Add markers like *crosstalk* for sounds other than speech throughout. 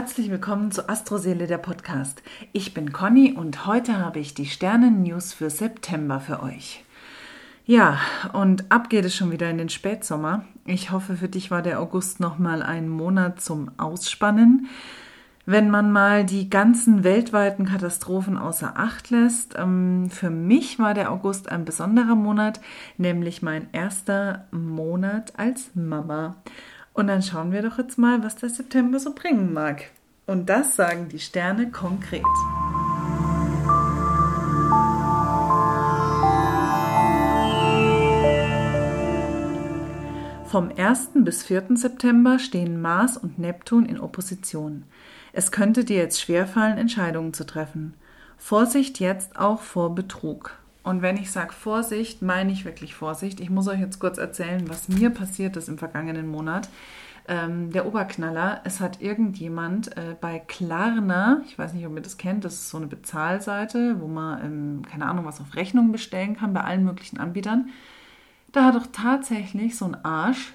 Herzlich willkommen zu Astroseele der Podcast. Ich bin Conny und heute habe ich die Sternen-News für September für euch. Ja, und ab geht es schon wieder in den Spätsommer. Ich hoffe, für dich war der August nochmal ein Monat zum Ausspannen. Wenn man mal die ganzen weltweiten Katastrophen außer Acht lässt, ähm, für mich war der August ein besonderer Monat, nämlich mein erster Monat als Mama. Und dann schauen wir doch jetzt mal, was der September so bringen mag. Und das sagen die Sterne konkret. Vom 1. bis 4. September stehen Mars und Neptun in Opposition. Es könnte dir jetzt schwerfallen, Entscheidungen zu treffen. Vorsicht jetzt auch vor Betrug. Und wenn ich sage Vorsicht, meine ich wirklich Vorsicht. Ich muss euch jetzt kurz erzählen, was mir passiert ist im vergangenen Monat. Ähm, der Oberknaller, es hat irgendjemand äh, bei Klarna, ich weiß nicht, ob ihr das kennt, das ist so eine Bezahlseite, wo man, ähm, keine Ahnung, was auf Rechnung bestellen kann bei allen möglichen Anbietern. Da hat doch tatsächlich so ein Arsch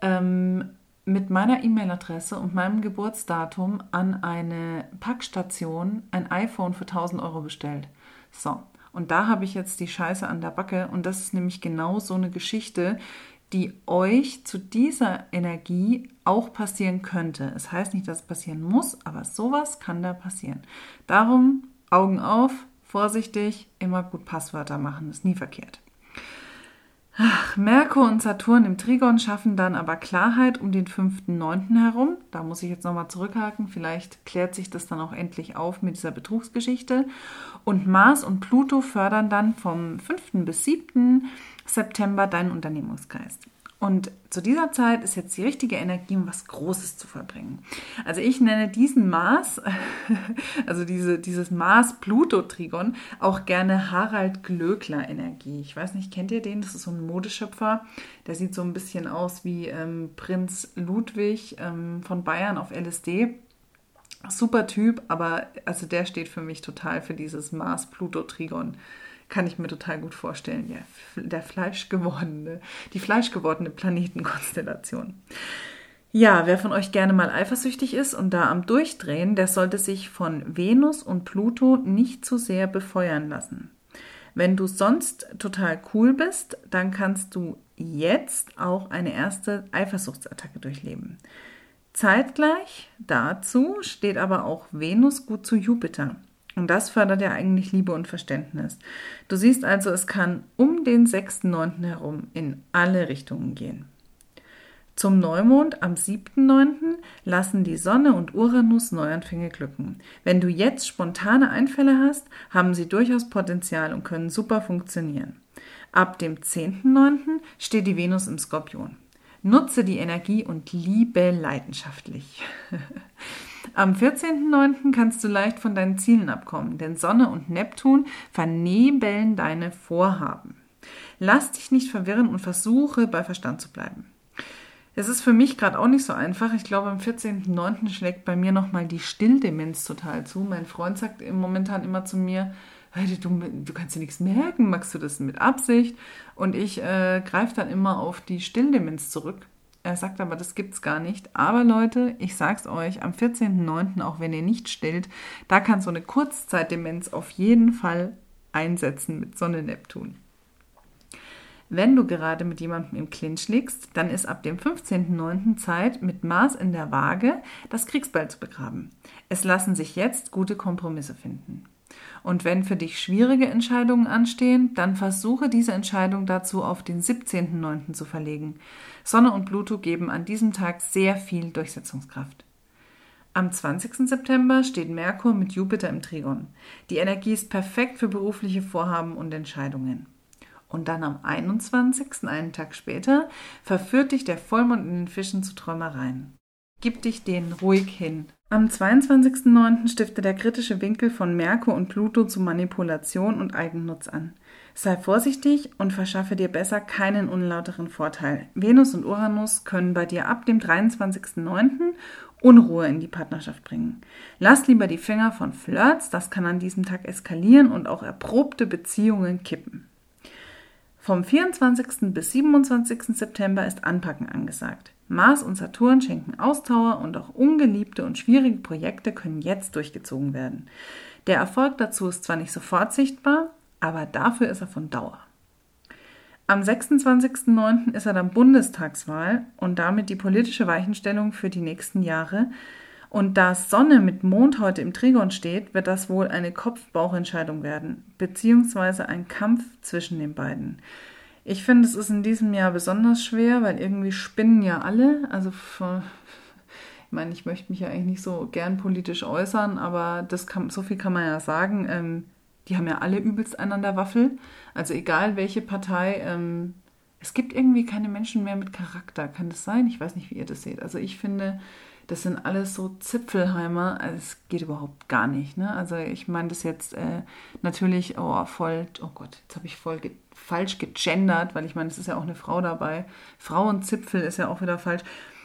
ähm, mit meiner E-Mail-Adresse und meinem Geburtsdatum an eine Packstation ein iPhone für 1000 Euro bestellt. So, und da habe ich jetzt die Scheiße an der Backe und das ist nämlich genau so eine Geschichte, die euch zu dieser Energie auch passieren könnte. Es heißt nicht, dass es passieren muss, aber sowas kann da passieren. Darum Augen auf, vorsichtig, immer gut Passwörter machen, ist nie verkehrt. Ach, Merkur und Saturn im Trigon schaffen dann aber Klarheit um den 5.9. herum. Da muss ich jetzt nochmal zurückhaken. Vielleicht klärt sich das dann auch endlich auf mit dieser Betrugsgeschichte. Und Mars und Pluto fördern dann vom 5. bis 7. September deinen Unternehmungsgeist. Und zu dieser Zeit ist jetzt die richtige Energie, um was Großes zu vollbringen. Also ich nenne diesen Mars, *laughs* also diese, dieses Mars-Pluto-Trigon, auch gerne Harald Glöckler-Energie. Ich weiß nicht, kennt ihr den? Das ist so ein Modeschöpfer. Der sieht so ein bisschen aus wie ähm, Prinz Ludwig ähm, von Bayern auf LSD. Super Typ, aber also der steht für mich total für dieses Mars-Pluto-Trigon kann ich mir total gut vorstellen. Ja, der fleischgewordene, die fleischgewordene Planetenkonstellation. Ja, wer von euch gerne mal eifersüchtig ist und da am Durchdrehen, der sollte sich von Venus und Pluto nicht zu sehr befeuern lassen. Wenn du sonst total cool bist, dann kannst du jetzt auch eine erste Eifersuchtsattacke durchleben. Zeitgleich dazu steht aber auch Venus gut zu Jupiter. Und das fördert ja eigentlich Liebe und Verständnis. Du siehst also, es kann um den 6.9. herum in alle Richtungen gehen. Zum Neumond am 7.9. lassen die Sonne und Uranus Neuanfänge glücken. Wenn du jetzt spontane Einfälle hast, haben sie durchaus Potenzial und können super funktionieren. Ab dem 10.9. steht die Venus im Skorpion. Nutze die Energie und liebe leidenschaftlich. *laughs* Am 14.09. kannst du leicht von deinen Zielen abkommen, denn Sonne und Neptun vernebeln deine Vorhaben. Lass dich nicht verwirren und versuche bei Verstand zu bleiben. Es ist für mich gerade auch nicht so einfach. Ich glaube, am 14.09. schlägt bei mir nochmal die Stilldemenz total zu. Mein Freund sagt momentan immer zu mir, du, du, kannst dir nichts merken, magst du das mit Absicht? Und ich äh, greife dann immer auf die Stilldemenz zurück. Er sagt aber, das gibt's gar nicht. Aber Leute, ich sag's euch, am 14.09., auch wenn ihr nicht stillt, da kann so eine Kurzzeitdemenz auf jeden Fall einsetzen mit Sonne Neptun. Wenn du gerade mit jemandem im Clinch liegst, dann ist ab dem 15.09. Zeit, mit Mars in der Waage das Kriegsbeil zu begraben. Es lassen sich jetzt gute Kompromisse finden. Und wenn für dich schwierige Entscheidungen anstehen, dann versuche diese Entscheidung dazu auf den 17.09. zu verlegen. Sonne und Pluto geben an diesem Tag sehr viel Durchsetzungskraft. Am 20. September steht Merkur mit Jupiter im Trigon. Die Energie ist perfekt für berufliche Vorhaben und Entscheidungen. Und dann am 21., einen Tag später, verführt dich der Vollmond in den Fischen zu Träumereien. Gib dich denen ruhig hin. Am 22.09. stiftet der kritische Winkel von Merkur und Pluto zu Manipulation und Eigennutz an. Sei vorsichtig und verschaffe dir besser keinen unlauteren Vorteil. Venus und Uranus können bei dir ab dem 23.09. Unruhe in die Partnerschaft bringen. Lass lieber die Finger von Flirts, das kann an diesem Tag eskalieren und auch erprobte Beziehungen kippen. Vom 24. bis 27. September ist Anpacken angesagt. Mars und Saturn schenken Ausdauer und auch ungeliebte und schwierige Projekte können jetzt durchgezogen werden. Der Erfolg dazu ist zwar nicht sofort sichtbar, aber dafür ist er von Dauer. Am 26.09. ist er dann Bundestagswahl und damit die politische Weichenstellung für die nächsten Jahre. Und da Sonne mit Mond heute im Trigon steht, wird das wohl eine Kopf-Bauch-Entscheidung werden, beziehungsweise ein Kampf zwischen den beiden. Ich finde, es ist in diesem Jahr besonders schwer, weil irgendwie spinnen ja alle. Also, *laughs* ich meine, ich möchte mich ja eigentlich nicht so gern politisch äußern, aber das kann, so viel kann man ja sagen. Ähm, die haben ja alle übelst einander Waffel. Also egal welche Partei. Ähm, es gibt irgendwie keine Menschen mehr mit Charakter. Kann das sein? Ich weiß nicht, wie ihr das seht. Also ich finde, das sind alles so Zipfelheimer. Also es geht überhaupt gar nicht. Ne? Also ich meine das jetzt äh, natürlich, oh, voll, oh Gott, jetzt habe ich voll ge falsch gegendert, weil ich meine, es ist ja auch eine Frau dabei. Frauenzipfel ist ja auch wieder falsch.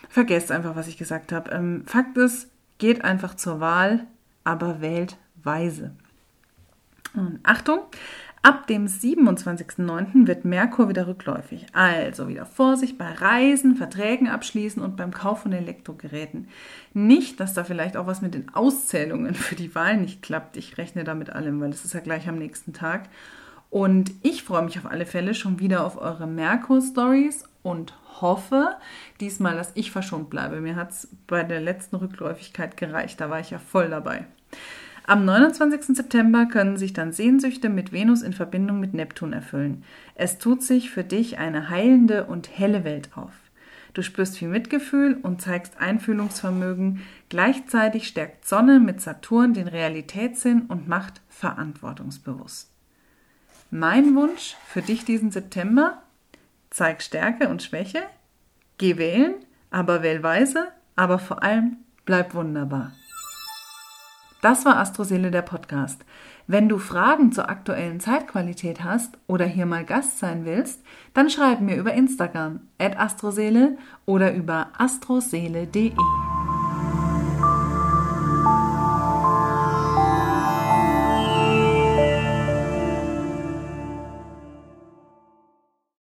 Vergesst einfach, was ich gesagt habe. Ähm, Fakt ist, geht einfach zur Wahl, aber wählt weise. Und Achtung, ab dem 27.09. wird Merkur wieder rückläufig. Also wieder Vorsicht bei Reisen, Verträgen abschließen und beim Kauf von Elektrogeräten. Nicht, dass da vielleicht auch was mit den Auszählungen für die Wahl nicht klappt. Ich rechne da mit allem, weil das ist ja gleich am nächsten Tag. Und ich freue mich auf alle Fälle schon wieder auf eure Merkur-Stories und hoffe diesmal, dass ich verschont bleibe. Mir hat es bei der letzten Rückläufigkeit gereicht. Da war ich ja voll dabei. Am 29. September können sich dann Sehnsüchte mit Venus in Verbindung mit Neptun erfüllen. Es tut sich für dich eine heilende und helle Welt auf. Du spürst viel Mitgefühl und zeigst Einfühlungsvermögen. Gleichzeitig stärkt Sonne mit Saturn den Realitätssinn und macht verantwortungsbewusst. Mein Wunsch für dich diesen September? Zeig Stärke und Schwäche, geh wählen, aber wähl weise, aber vor allem bleib wunderbar. Das war Astroseele der Podcast. Wenn du Fragen zur aktuellen Zeitqualität hast oder hier mal Gast sein willst, dann schreib mir über Instagram at astroseele oder über astroseele.de.